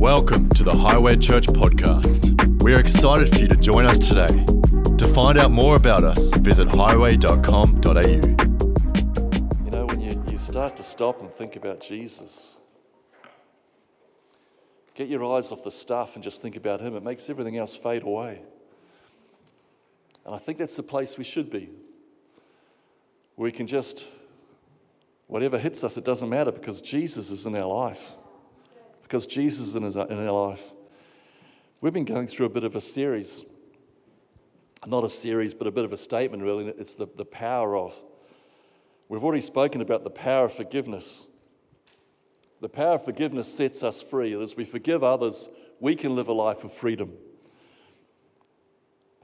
Welcome to the Highway Church podcast. We are excited for you to join us today. To find out more about us, visit highway.com.au. You know, when you, you start to stop and think about Jesus, get your eyes off the stuff and just think about Him, it makes everything else fade away. And I think that's the place we should be. We can just, whatever hits us, it doesn't matter because Jesus is in our life. Because Jesus is in, his, in our life. We've been going through a bit of a series. Not a series, but a bit of a statement, really. It's the, the power of. We've already spoken about the power of forgiveness. The power of forgiveness sets us free. As we forgive others, we can live a life of freedom.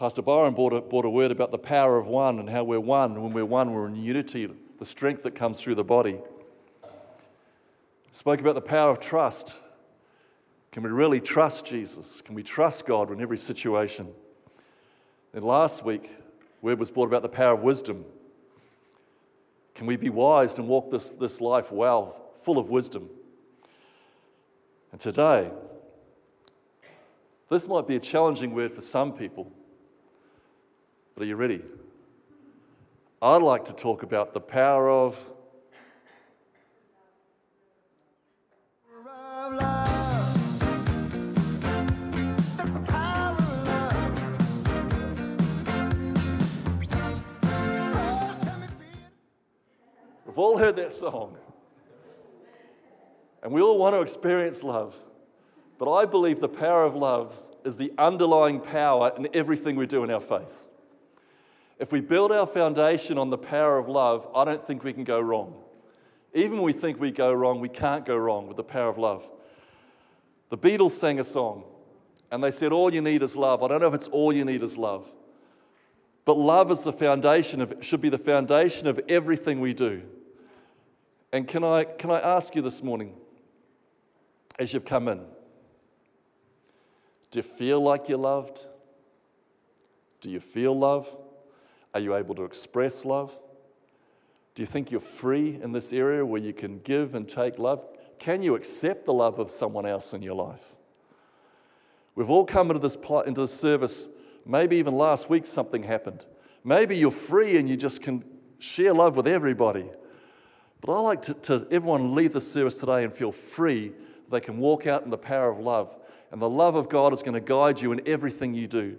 Pastor Byron brought a, brought a word about the power of one and how we're one. When we're one, we're in unity, the strength that comes through the body. Spoke about the power of trust. Can we really trust Jesus? Can we trust God in every situation? And last week, word was brought about the power of wisdom. Can we be wise and walk this, this life well, full of wisdom? And today, this might be a challenging word for some people, but are you ready? I'd like to talk about the power of We've all heard that song. And we all want to experience love. But I believe the power of love is the underlying power in everything we do in our faith. If we build our foundation on the power of love, I don't think we can go wrong. Even when we think we go wrong, we can't go wrong with the power of love. The Beatles sang a song, and they said, All you need is love. I don't know if it's all you need is love. But love is the foundation of, should be the foundation of everything we do. And can I, can I ask you this morning, as you've come in, do you feel like you're loved? Do you feel love? Are you able to express love? Do you think you're free in this area where you can give and take love? Can you accept the love of someone else in your life? We've all come into this, into this service, maybe even last week something happened. Maybe you're free and you just can share love with everybody. But I like to, to everyone leave the service today and feel free. They can walk out in the power of love. And the love of God is going to guide you in everything you do.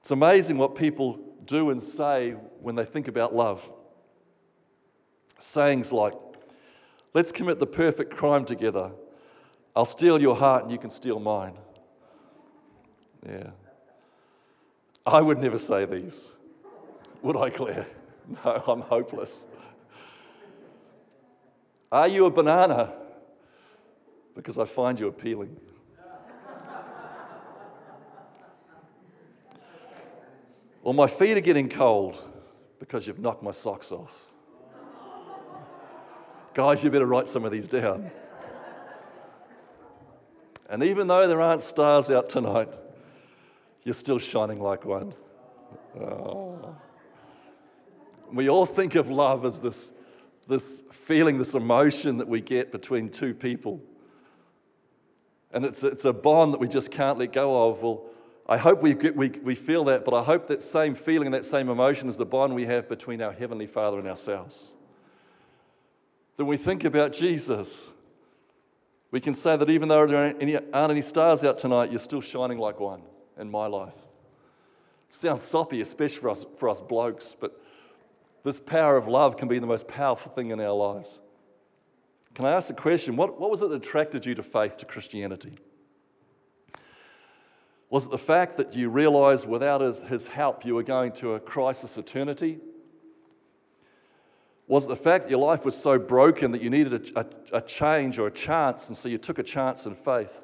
It's amazing what people do and say when they think about love. Sayings like, let's commit the perfect crime together. I'll steal your heart and you can steal mine. Yeah. I would never say these. Would I, Claire? No, I'm hopeless. Are you a banana? Because I find you appealing. Well, my feet are getting cold because you've knocked my socks off. Guys, you better write some of these down. And even though there aren't stars out tonight, you're still shining like one. Oh. We all think of love as this this feeling, this emotion that we get between two people. And it's, it's a bond that we just can't let go of. Well, I hope we, get, we, we feel that, but I hope that same feeling and that same emotion is the bond we have between our Heavenly Father and ourselves. Then we think about Jesus. We can say that even though there aren't any, aren't any stars out tonight, you're still shining like one in my life. It sounds soppy, especially for us, for us blokes, but this power of love can be the most powerful thing in our lives. Can I ask a question? What, what was it that attracted you to faith, to Christianity? Was it the fact that you realized without his, his help you were going to a crisis eternity? Was it the fact that your life was so broken that you needed a, a, a change or a chance, and so you took a chance in faith?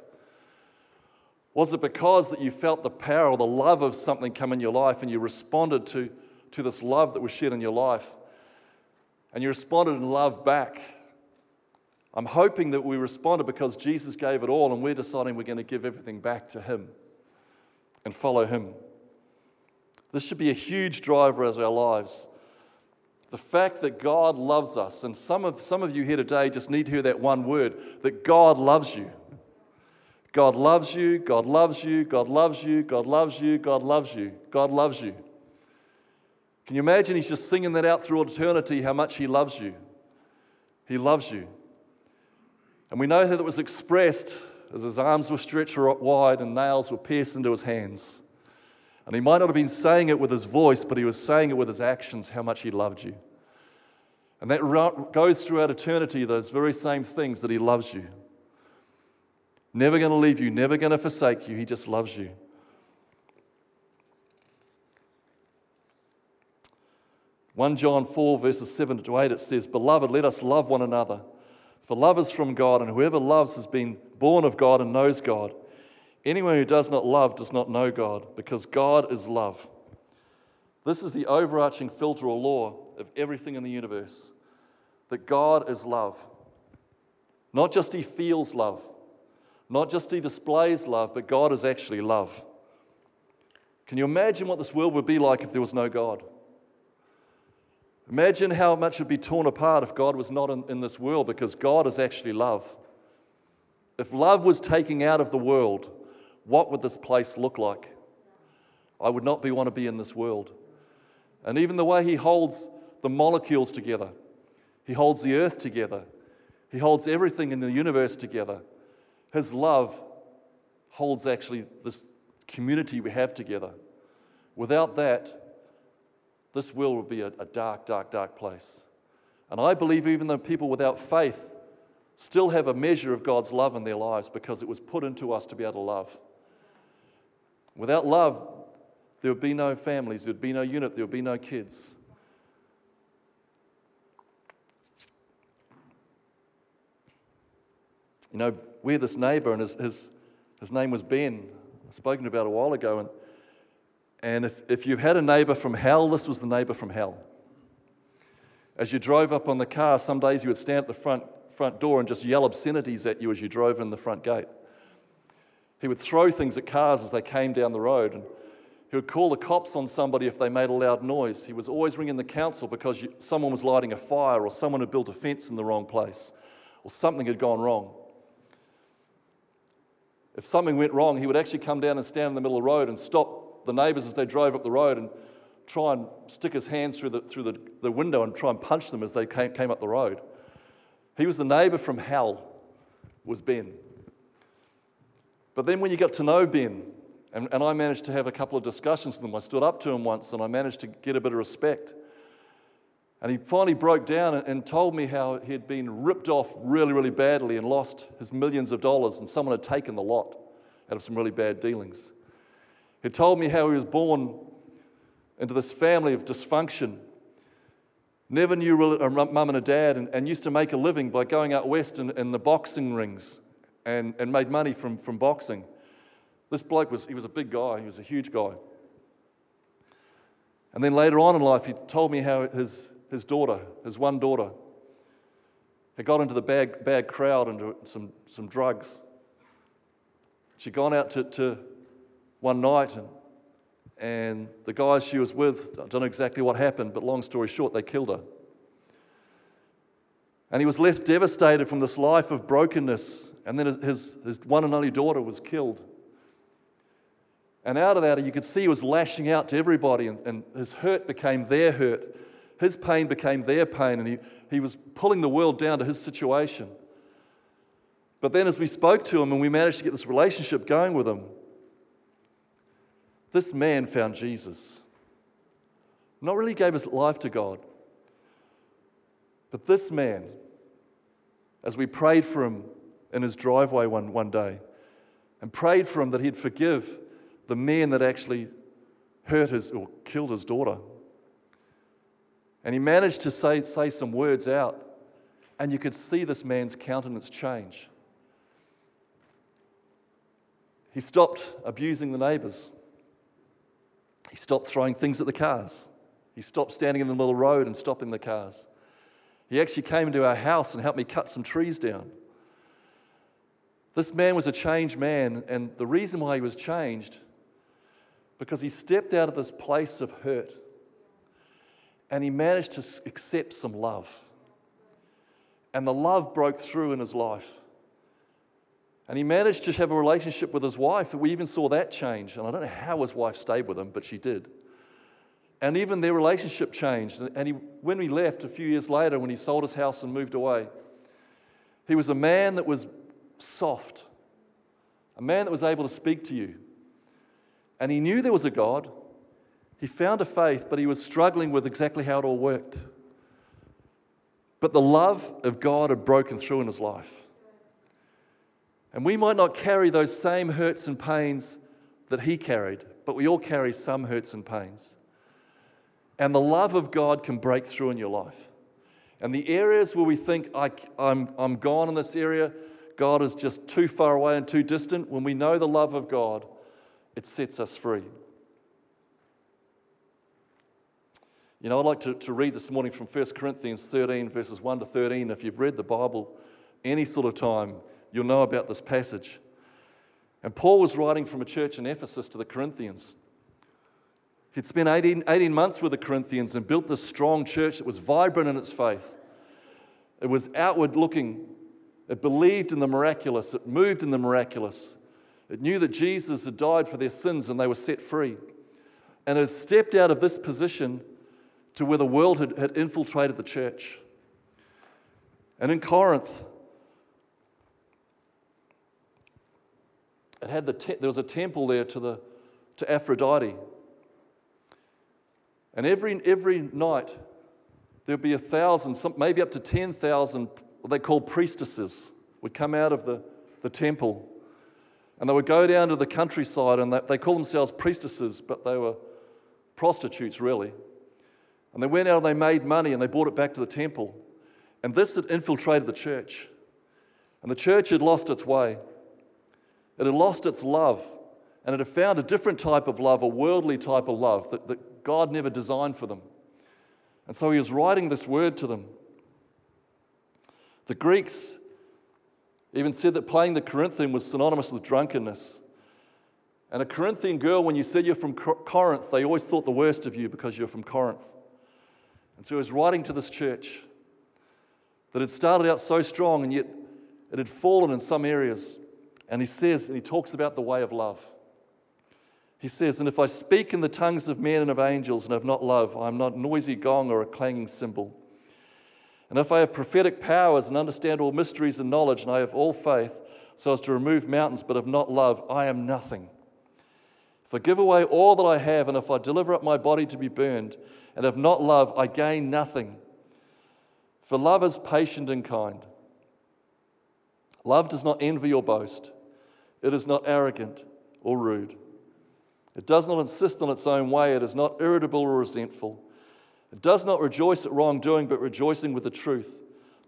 Was it because that you felt the power or the love of something come in your life and you responded to to this love that was shed in your life, and you responded in love back. I'm hoping that we responded because Jesus gave it all, and we're deciding we're going to give everything back to Him and follow Him. This should be a huge driver of our lives. The fact that God loves us, and some of, some of you here today just need to hear that one word that God loves you. God loves you, God loves you, God loves you, God loves you, God loves you, God loves you. Can you imagine he's just singing that out through eternity how much he loves you? He loves you. And we know that it was expressed as his arms were stretched wide and nails were pierced into his hands. And he might not have been saying it with his voice, but he was saying it with his actions how much he loved you. And that goes throughout eternity, those very same things that he loves you. Never going to leave you, never going to forsake you. He just loves you. 1 John 4, verses 7 to 8, it says, Beloved, let us love one another. For love is from God, and whoever loves has been born of God and knows God. Anyone who does not love does not know God, because God is love. This is the overarching filter or law of everything in the universe that God is love. Not just He feels love, not just He displays love, but God is actually love. Can you imagine what this world would be like if there was no God? Imagine how much would be torn apart if God was not in, in this world because God is actually love. If love was taken out of the world, what would this place look like? I would not be, want to be in this world. And even the way He holds the molecules together, He holds the earth together, He holds everything in the universe together. His love holds actually this community we have together. Without that, this world would be a, a dark, dark, dark place. And I believe even though people without faith still have a measure of God's love in their lives because it was put into us to be able to love. Without love, there would be no families, there would be no unit, there would be no kids. You know, we had this neighbor, and his, his, his name was Ben. Spoken about a while ago, and and if, if you had a neighbor from hell, this was the neighbor from hell. As you drove up on the car, some days you would stand at the front, front door and just yell obscenities at you as you drove in the front gate. He would throw things at cars as they came down the road. And he would call the cops on somebody if they made a loud noise. He was always ringing the council because you, someone was lighting a fire or someone had built a fence in the wrong place or something had gone wrong. If something went wrong, he would actually come down and stand in the middle of the road and stop the neighbours as they drove up the road and try and stick his hands through the, through the, the window and try and punch them as they came, came up the road. He was the neighbour from hell, was Ben. But then when you got to know Ben, and, and I managed to have a couple of discussions with him, I stood up to him once and I managed to get a bit of respect. And he finally broke down and, told me how he had been ripped off really, really badly and lost his millions of dollars, and someone had taken the lot out of some really bad dealings. He told me how he was born into this family of dysfunction, never knew a mum and a dad, and, and, used to make a living by going out west in, in the boxing rings and, and made money from, from boxing. This bloke was, he was a big guy, he was a huge guy. And then later on in life, he told me how his, his daughter, his one daughter, had got into the bad, bad crowd, into some, some drugs. She'd gone out to, to one night, and, and the guys she was with, I don't know exactly what happened, but long story short, they killed her. And he was left devastated from this life of brokenness. And then his, his one and only daughter was killed. And out of that, you could see he was lashing out to everybody, and, and his hurt became their hurt. His pain became their pain, and he, he was pulling the world down to his situation. But then, as we spoke to him and we managed to get this relationship going with him, this man found Jesus. Not really gave his life to God. But this man, as we prayed for him in his driveway one, one day, and prayed for him that he'd forgive the man that actually hurt his or killed his daughter. And he managed to say, say some words out, and you could see this man's countenance change. He stopped abusing the neighbors. He stopped throwing things at the cars. He stopped standing in the middle road and stopping the cars. He actually came into our house and helped me cut some trees down. This man was a changed man, and the reason why he was changed, because he stepped out of this place of hurt and he managed to accept some love. And the love broke through in his life. And he managed to have a relationship with his wife. We even saw that change. And I don't know how his wife stayed with him, but she did. And even their relationship changed. And he, when we left a few years later, when he sold his house and moved away, he was a man that was soft, a man that was able to speak to you. And he knew there was a God. He found a faith, but he was struggling with exactly how it all worked. But the love of God had broken through in his life. And we might not carry those same hurts and pains that he carried, but we all carry some hurts and pains. And the love of God can break through in your life. And the areas where we think, I, I'm, I'm gone in this area, God is just too far away and too distant, when we know the love of God, it sets us free. You know, I'd like to, to read this morning from 1 Corinthians 13, verses 1 to 13. If you've read the Bible any sort of time, you'll know about this passage. And Paul was writing from a church in Ephesus to the Corinthians. He'd spent 18, 18 months with the Corinthians and built this strong church that was vibrant in its faith. It was outward looking. It believed in the miraculous. It moved in the miraculous. It knew that Jesus had died for their sins and they were set free. And it had stepped out of this position to where the world had, had infiltrated the church. And in Corinth, it had the te- there was a temple there to, the, to Aphrodite. And every, every night, there'd be a thousand, some, maybe up to 10,000, what they call priestesses, would come out of the, the temple. And they would go down to the countryside, and they, they call themselves priestesses, but they were prostitutes, really. And they went out and they made money and they brought it back to the temple. And this had infiltrated the church. And the church had lost its way. It had lost its love. And it had found a different type of love, a worldly type of love that, that God never designed for them. And so he was writing this word to them. The Greeks even said that playing the Corinthian was synonymous with drunkenness. And a Corinthian girl, when you said you're from Corinth, they always thought the worst of you because you're from Corinth. And so he was writing to this church that had started out so strong and yet it had fallen in some areas. And he says, and he talks about the way of love. He says, And if I speak in the tongues of men and of angels and have not love, I am not a noisy gong or a clanging cymbal. And if I have prophetic powers and understand all mysteries and knowledge, and I have all faith so as to remove mountains, but have not love, I am nothing. If I give away all that I have, and if I deliver up my body to be burned, and have not love, I gain nothing. For love is patient and kind. Love does not envy or boast, it is not arrogant or rude. It does not insist on its own way. It is not irritable or resentful. It does not rejoice at wrongdoing, but rejoicing with the truth.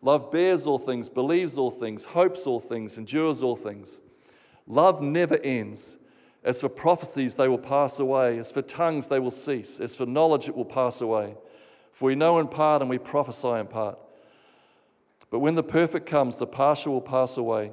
Love bears all things, believes all things, hopes all things, endures all things. Love never ends. As for prophecies, they will pass away. As for tongues, they will cease. As for knowledge, it will pass away. For we know in part and we prophesy in part. But when the perfect comes, the partial will pass away.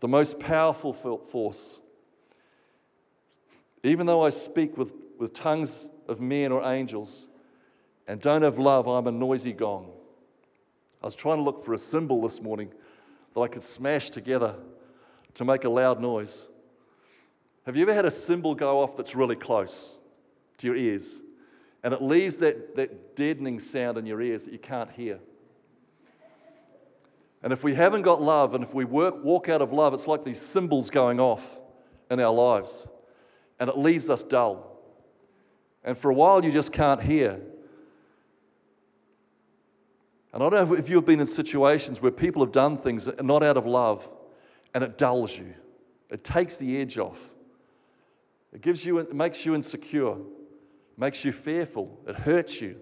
The most powerful force even though I speak with, with tongues of men or angels and don't have love, I'm a noisy gong. I was trying to look for a cymbal this morning that I could smash together to make a loud noise. Have you ever had a cymbal go off that's really close to your ears and it leaves that, that deadening sound in your ears that you can't hear? And if we haven't got love and if we work, walk out of love, it's like these cymbals going off in our lives and it leaves us dull. And for a while, you just can't hear. And I don't know if you've been in situations where people have done things not out of love and it dulls you, it takes the edge off. It gives you, it makes you insecure, makes you fearful, it hurts you,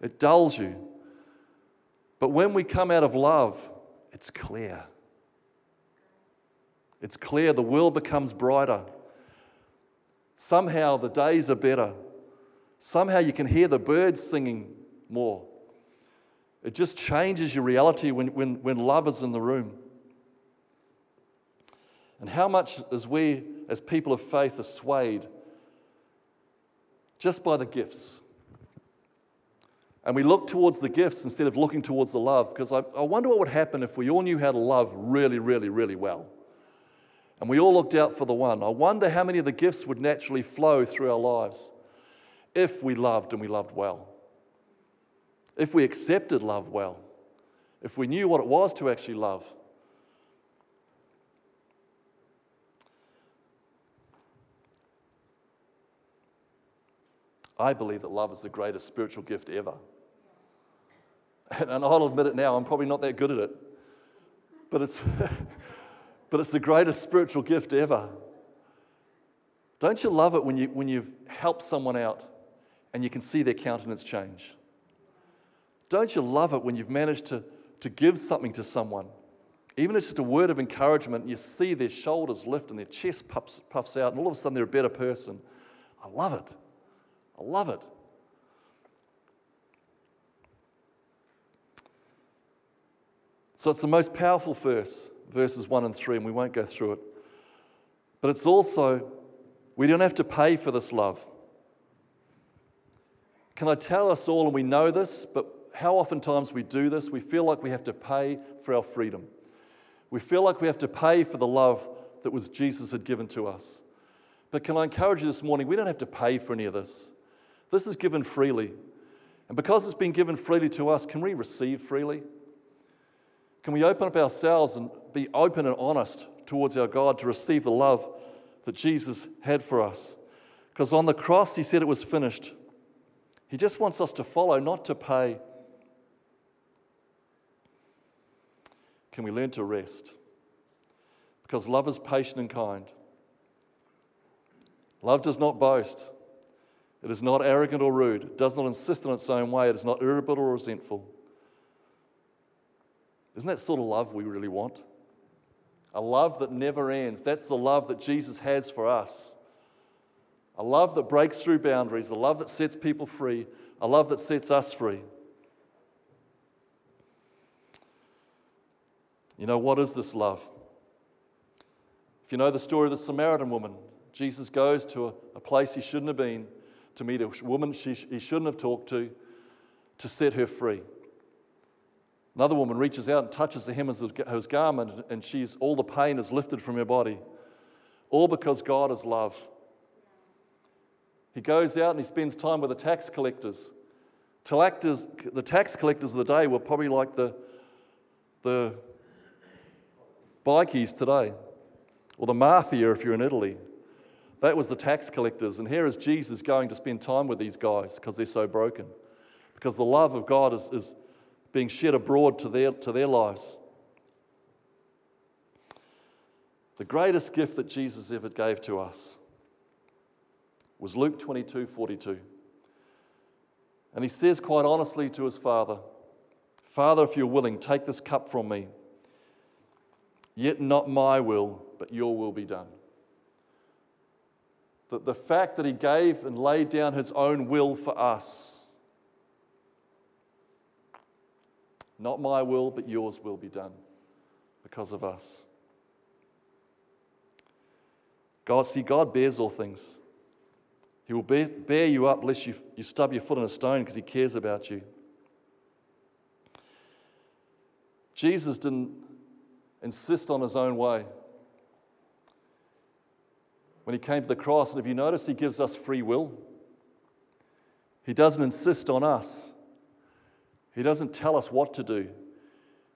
it dulls you. But when we come out of love, it's clear. It's clear the world becomes brighter. Somehow the days are better. Somehow you can hear the birds singing more. It just changes your reality when, when, when love is in the room. And how much as we, as people of faith, are swayed just by the gifts. And we look towards the gifts instead of looking towards the love, because I, I wonder what would happen if we all knew how to love really, really, really well. And we all looked out for the one. I wonder how many of the gifts would naturally flow through our lives if we loved and we loved well. If we accepted love well. If we knew what it was to actually love. I believe that love is the greatest spiritual gift ever. And I'll admit it now, I'm probably not that good at it. But it's, but it's the greatest spiritual gift ever. Don't you love it when, you, when you've helped someone out and you can see their countenance change? Don't you love it when you've managed to, to give something to someone? Even if it's just a word of encouragement, you see their shoulders lift and their chest puffs, puffs out, and all of a sudden they're a better person. I love it. I love it. So it's the most powerful verse, verses 1 and 3, and we won't go through it. But it's also, we don't have to pay for this love. Can I tell us all, and we know this, but how oftentimes we do this, we feel like we have to pay for our freedom. We feel like we have to pay for the love that was Jesus had given to us. But can I encourage you this morning, we don't have to pay for any of this. This is given freely. And because it's been given freely to us, can we receive freely? Can we open up ourselves and be open and honest towards our God to receive the love that Jesus had for us? Because on the cross, He said it was finished. He just wants us to follow, not to pay. Can we learn to rest? Because love is patient and kind. Love does not boast. It is not arrogant or rude. It does not insist on its own way. It is not irritable or resentful. Isn't that sort of love we really want? A love that never ends. That's the love that Jesus has for us. A love that breaks through boundaries, a love that sets people free, a love that sets us free. You know, what is this love? If you know the story of the Samaritan woman, Jesus goes to a, a place he shouldn't have been to meet a woman she, he shouldn't have talked to to set her free. Another woman reaches out and touches the hem of his garment, and she's, all the pain is lifted from her body. All because God is love. He goes out and he spends time with the tax collectors. The tax collectors of the day were probably like the, the bikies today, or the mafia if you're in Italy. That was the tax collectors. And here is Jesus going to spend time with these guys because they're so broken. Because the love of God is, is being shed abroad to their, to their lives. The greatest gift that Jesus ever gave to us was Luke 22 42. And he says quite honestly to his father, Father, if you're willing, take this cup from me. Yet not my will, but your will be done. That the fact that he gave and laid down his own will for us, not my will, but yours will be done because of us. God, see, God bears all things. He will bear, you up lest you, you stub your foot on a stone because he cares about you. Jesus didn't insist on his own way when he came to the cross. And if you notice, he gives us free will. He doesn't insist on us, he doesn't tell us what to do.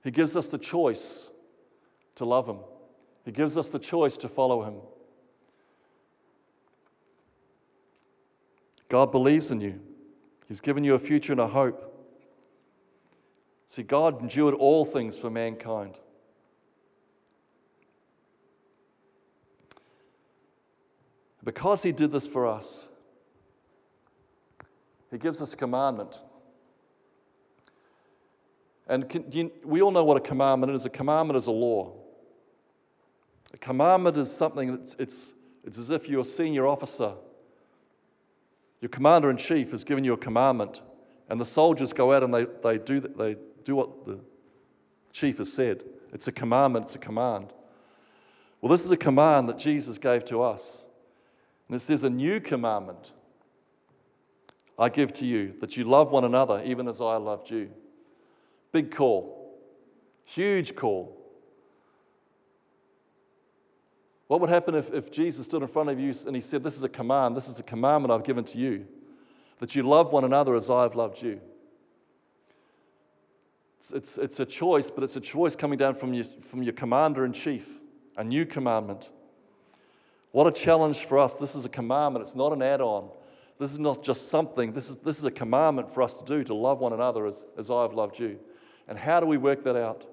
He gives us the choice to love him, he gives us the choice to follow him. God believes in you. He's given you a future and a hope. See, God endured all things for mankind. Because He did this for us, He gives us a commandment. And can, you, we all know what a commandment is. A commandment is a law. A commandment is something that's it's, it's as if you're a senior officer. Your commander in chief has given you a commandment, and the soldiers go out and they, they, do, they do what the chief has said. It's a commandment, it's a command. Well, this is a command that Jesus gave to us. And it says, A new commandment I give to you, that you love one another even as I loved you. Big call, huge call. What would happen if, if Jesus stood in front of you and he said, This is a command, this is a commandment I've given to you, that you love one another as I've loved you? It's, it's, it's a choice, but it's a choice coming down from your, from your commander in chief, a new commandment. What a challenge for us. This is a commandment, it's not an add on. This is not just something, this is, this is a commandment for us to do to love one another as, as I have loved you. And how do we work that out?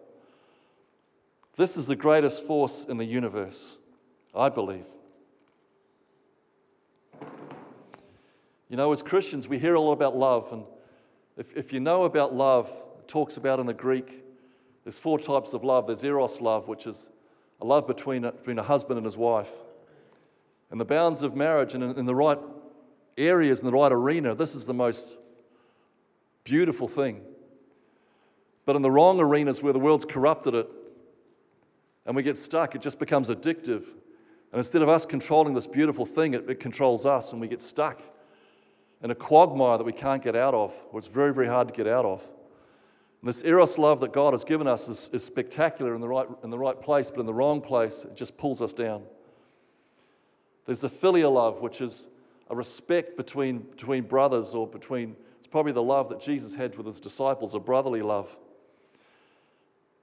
This is the greatest force in the universe, I believe. You know, as Christians, we hear a lot about love. And if, if you know about love, it talks about in the Greek, there's four types of love. There's eros love, which is a love between a, between a husband and his wife. In the bounds of marriage and in, in the right areas in the right arena, this is the most beautiful thing. But in the wrong arenas where the world's corrupted it and we get stuck, it just becomes addictive. And instead of us controlling this beautiful thing, it, it controls us and we get stuck in a quagmire that we can't get out of, or it's very, very hard to get out of. And this eros love that God has given us is, is spectacular in the, right, in the right place, but in the wrong place, it just pulls us down. There's the filial love, which is a respect between, between brothers or between, it's probably the love that Jesus had with his disciples, a brotherly love.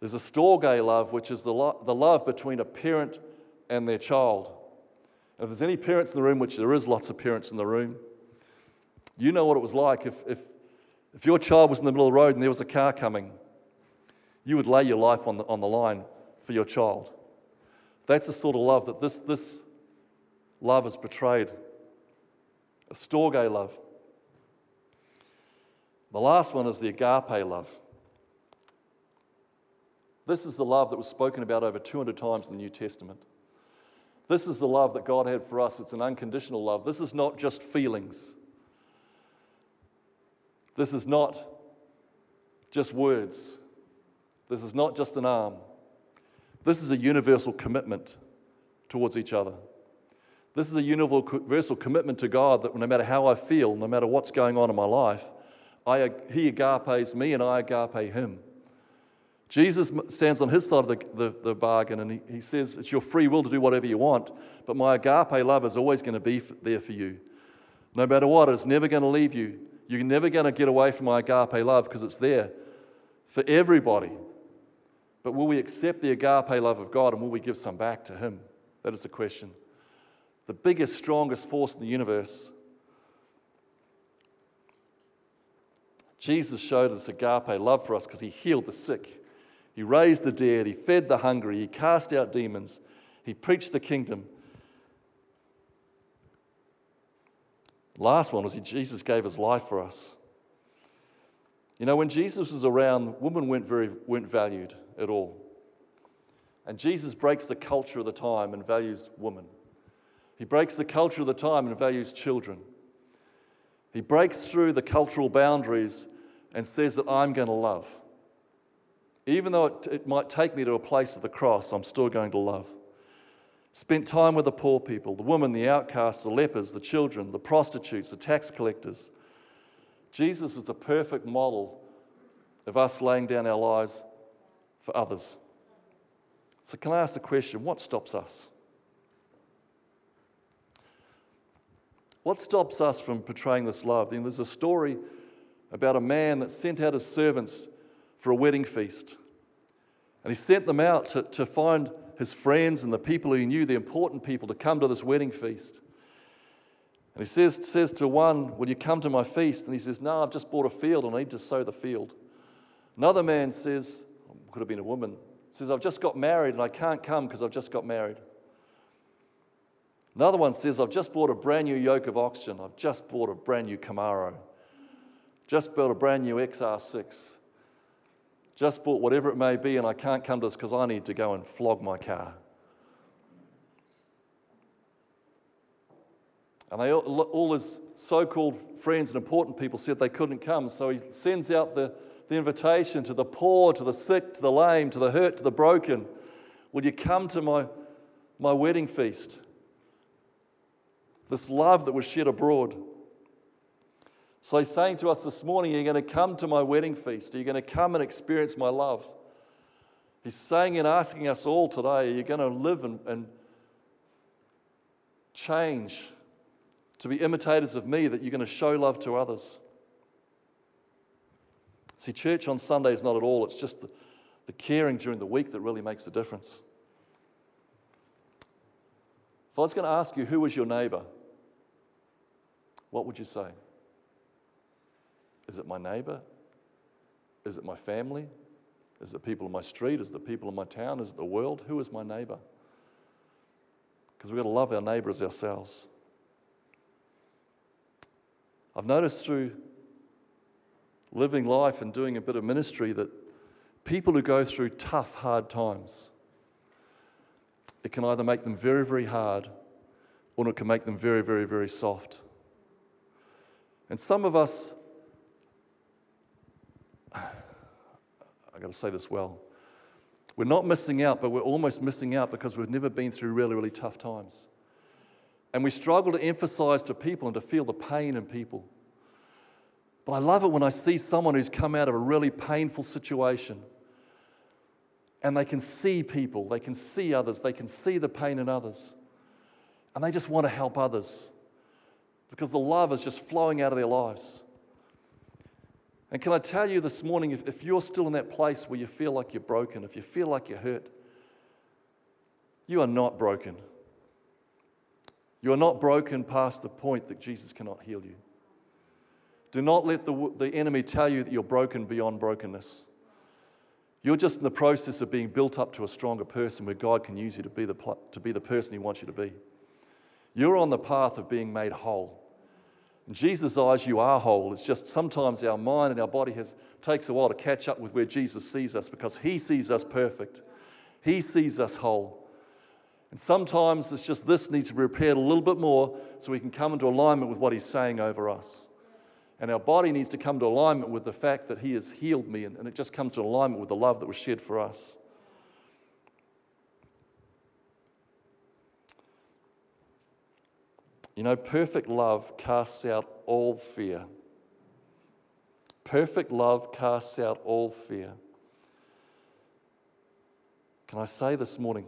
There's a storge love, which is the, lo- the love between a parent and their child. And if there's any parents in the room, which there is lots of parents in the room, you know what it was like if, if, if your child was in the middle of the road and there was a car coming, you would lay your life on the, on the line for your child. That's the sort of love that this, this love is portrayed a storge love. The last one is the agape love. This is the love that was spoken about over 200 times in the New Testament. This is the love that God had for us. It's an unconditional love. This is not just feelings. This is not just words. This is not just an arm. This is a universal commitment towards each other. This is a universal commitment to God that no matter how I feel, no matter what's going on in my life, I, he agapes me and I agape him. Jesus stands on his side of the, the, the bargain and he, he says, It's your free will to do whatever you want, but my agape love is always going to be there for you. No matter what, it's never going to leave you. You're never going to get away from my agape love because it's there for everybody. But will we accept the agape love of God and will we give some back to him? That is the question the biggest, strongest force in the universe. Jesus showed us agape love for us because he healed the sick, he raised the dead, he fed the hungry, he cast out demons, he preached the kingdom. Last one was Jesus gave his life for us. You know, when Jesus was around, women weren't, very, weren't valued at all. And Jesus breaks the culture of the time and values women. He breaks the culture of the time and values children. He breaks through the cultural boundaries and says that I'm going to love. Even though it, it, might take me to a place of the cross, I'm still going to love. Spent time with the poor people, the women, the outcasts, the lepers, the children, the prostitutes, the tax collectors. Jesus was the perfect model of us laying down our lives for others. So, can I ask the question what stops us? What stops us from portraying this love? Then there's a story about a man that sent out his servants for a wedding feast. And he sent them out to, to find his friends and the people he knew, the important people, to come to this wedding feast. And he says, says to one, Will you come to my feast? And he says, No, I've just bought a field and I need to sow the field. Another man says, Could have been a woman, says, I've just got married and I can't come because I've just got married. Another one says, I've just bought a brand new yoke of oxygen. I've just bought a brand new Camaro. Just bought a brand new XR6 just bought whatever it may be, and I can't come to this because I need to go and flog my car. And they, all his so called friends and important people said they couldn't come, so he sends out the, the invitation to the poor, to the sick, to the lame, to the hurt, to the broken. Will you come to my, my wedding feast? This love that was shed abroad. So he's saying to us this morning, You're going to come to my wedding feast. Are you going to come and experience my love? He's saying and asking us all today, Are you going to live and, and change to be imitators of me that you're going to show love to others? See, church on Sunday is not at all, it's just the, the caring during the week that really makes a difference. If I was going to ask you, who was your neighbor? What would you say? Is it my neighbor? Is it my family? Is it the people in my street? Is it the people in my town? Is it the world? Who is my neighbor? Because we've got to love our neighbor as ourselves. I've noticed through living life and doing a bit of ministry that people who go through tough, hard times, it can either make them very, very hard or it can make them very, very, very soft. And some of us, I've got to say this well, we're not missing out, but we're almost missing out because we've never been through really, really tough times. And we struggle to emphasize to people and to feel the pain in people. But I love it when I see someone who's come out of a really painful situation and they can see people, they can see others, they can see the pain in others, and they just want to help others because the love is just flowing out of their lives. And can I tell you this morning, if, if you're still in that place where you feel like you're broken, if you feel like you're hurt, you are not broken. You are not broken past the point that Jesus cannot heal you. Do not let the, the enemy tell you that you're broken beyond brokenness. You're just in the process of being built up to a stronger person where God can use you to be the, to be the person He wants you to be. You're on the path of being made whole. In Jesus' eyes, you are whole. It's just sometimes our mind and our body has, takes a while to catch up with where Jesus sees us because He sees us perfect. He sees us whole. And sometimes it's just this needs to be repaired a little bit more so we can come into alignment with what He's saying over us. And our body needs to come to alignment with the fact that He has healed me, and, it just comes to alignment with the love that was shed for us. You know, perfect love casts out all fear. Perfect love casts out all fear. Can I say this morning,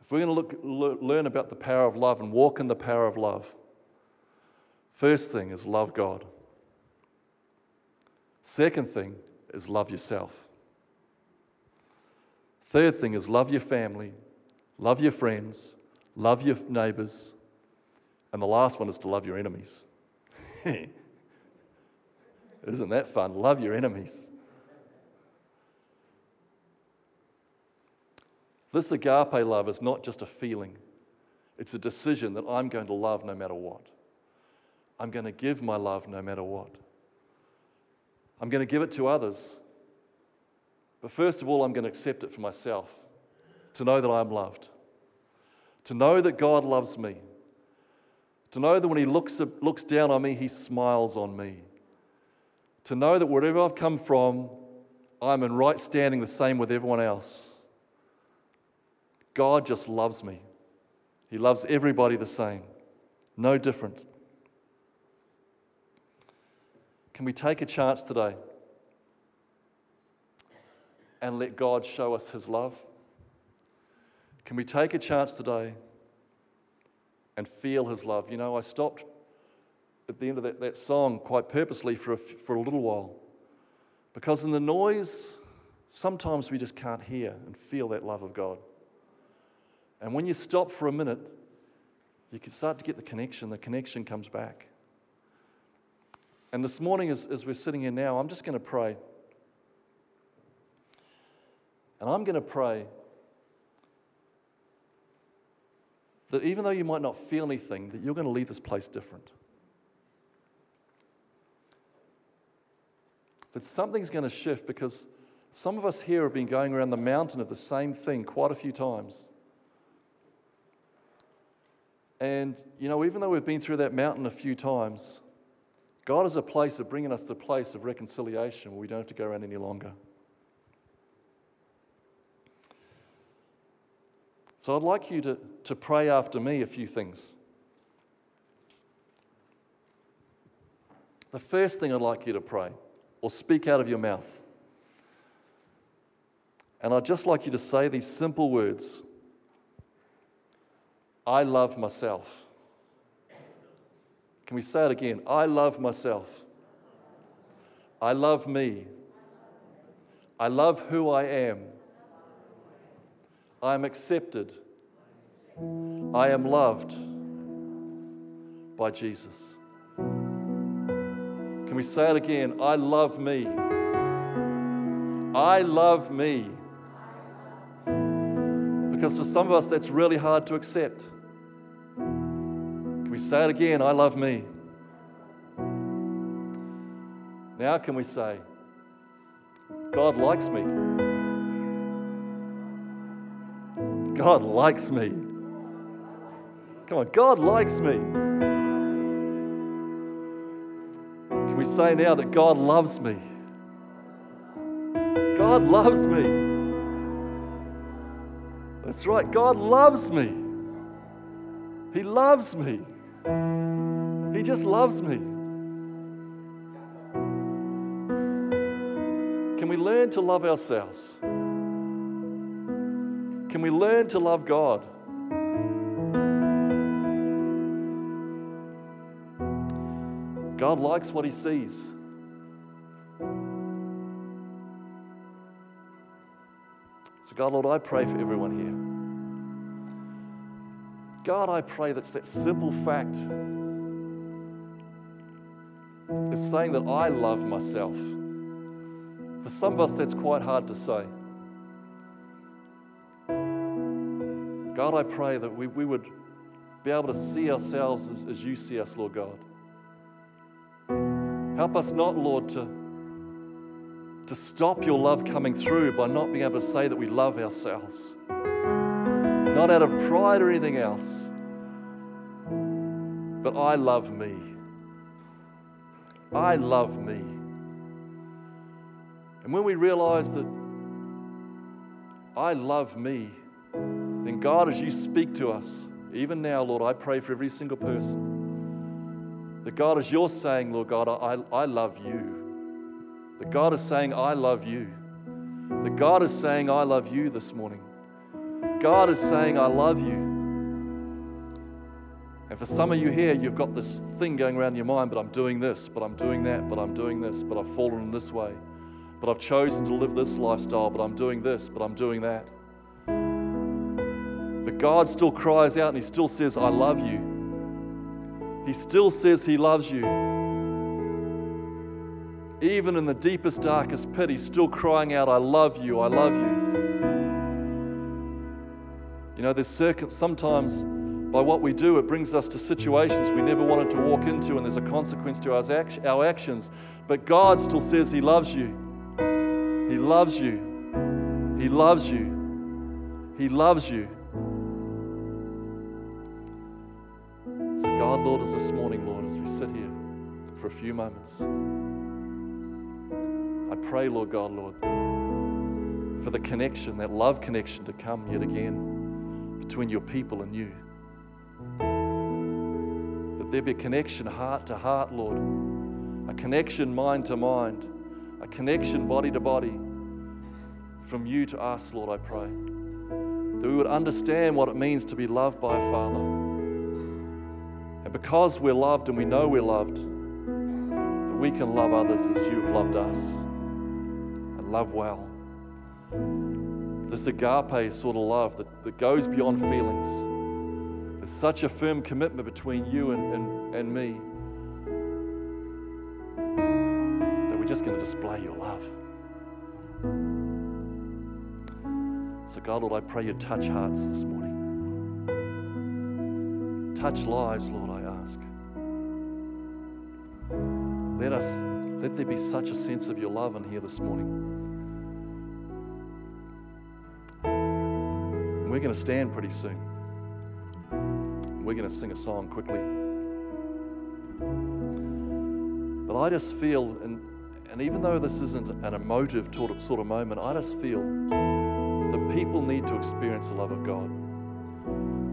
if we're going to look, learn about the power of love and walk in the power of love, first thing is love God. Second thing is love yourself. Third thing is love your family, love your friends, love your neighbors, and the last one is to love your enemies. Isn't that fun? Love your enemies. This agape love is not just a feeling, it's a decision that I'm going to love no matter what. I'm going to give my love no matter what. I'm going to give it to others. But first of all, I'm going to accept it for myself to know that I'm loved, to know that God loves me, to know that when He looks, looks down on me, He smiles on me, to know that wherever I've come from, I'm in right standing the same with everyone else. God just loves me. He loves everybody the same, no different. Can we take a chance today and let God show us His love? Can we take a chance today and feel His love? You know, I stopped at the end of that, that song quite purposely for a, for a little while because in the noise, sometimes we just can't hear and feel that love of God. And when you stop for a minute, you can start to get the connection. The connection comes back. And this morning, as, as we're sitting here now, I'm just going to pray. And I'm going to pray that even though you might not feel anything, that you're going to leave this place different. That something's going to shift because some of us here have been going around the mountain of the same thing quite a few times. And, you know, even though we've been through that mountain a few times, God is a place of bringing us to a place of reconciliation where we don't have to go around any longer. So I'd like you to, to pray after me a few things. The first thing I'd like you to pray, or speak out of your mouth. And I'd just like you to say these simple words I love myself. Can we say it again? I love myself. I love me. I love who I am. I am accepted. I am loved by Jesus. Can we say it again? I love me. I love me. Because for some of us, that's really hard to accept. Can we say it again? I love me. Now, can we say, God likes me? God likes me. Come on, God likes me. Can we say now that God loves me? God loves me. That's right, God loves me. He loves me. He just loves me. Can we learn to love ourselves? Can we learn to love God? God likes what he sees. So, God, Lord, I pray for everyone here. God, I pray that's that simple fact is saying that I love myself. For some of us, that's quite hard to say. God, I pray that we, we would be able to see ourselves as, as you see us, Lord God. Help us not, Lord, to, to stop your love coming through by not being able to say that we love ourselves. Not out of pride or anything else, but I love me. I love me. And when we realize that I love me, then God, as you speak to us, even now, Lord, I pray for every single person. That God, as you're saying, Lord God, I, I love you. That God is saying, I love you. That God is saying, I love you this morning. God is saying, I love you. And for some of you here, you've got this thing going around in your mind, but I'm doing this, but I'm doing that, but I'm doing this, but I've fallen in this way. But I've chosen to live this lifestyle, but I'm doing this, but I'm doing that. But God still cries out and He still says, I love you. He still says He loves you. Even in the deepest, darkest pit, He's still crying out, I love you, I love you. You know, there's circuit, sometimes by what we do, it brings us to situations we never wanted to walk into, and there's a consequence to our actions. But God still says He loves you. He loves you. He loves you. He loves you. So, God, Lord, as this morning, Lord, as we sit here for a few moments, I pray, Lord God, Lord, for the connection, that love connection to come yet again between your people and you. That there be a connection heart to heart, Lord, a connection mind to mind, a connection body to body from you to us, Lord, I pray. That we would understand what it means to be loved by a Father because we're loved and we know we're loved, that we can love others as you have loved us and love well. This agape sort of love that, that goes beyond feelings. There's such a firm commitment between you and, and, and me that we're just going to display your love. So, God, Lord, I pray you touch hearts this morning. Touch lives, Lord, I ask. Let us, let there be such a sense of your love in here this morning. We're going to stand pretty soon. we're going to sing a song quickly. But I just feel, and, and even though this isn't an emotive sort of moment, I just feel that people need to experience the love of God.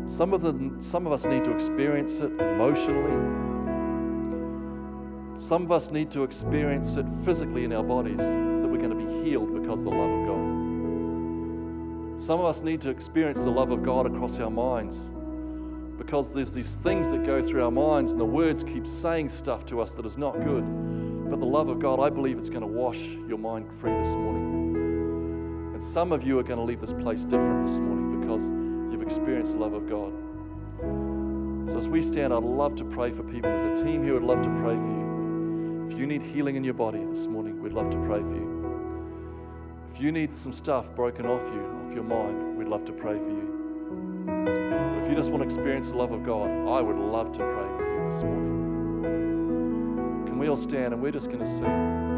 Some of, the, some of us need to experience it emotionally. Some of us need to experience it physically in our bodies, that we're going to be healed because of the love of God. Some of us need to experience the love of God across our minds because there's these things that go through our minds and the words keep saying stuff to us that is not good. But the love of God, I believe it's going to wash your mind free this morning. And some of you are going to leave this place different this morning because you've experienced the love of God. So as we stand, I'd love to pray for people. There's a team here who'd love to pray for you. If you need healing in your body this morning, we'd love to pray for you. If you need some stuff broken off you, off your mind, we'd love to pray for you. But if you just want to experience the love of God, I would love to pray with you this morning. Can we all stand and we're just going to sing?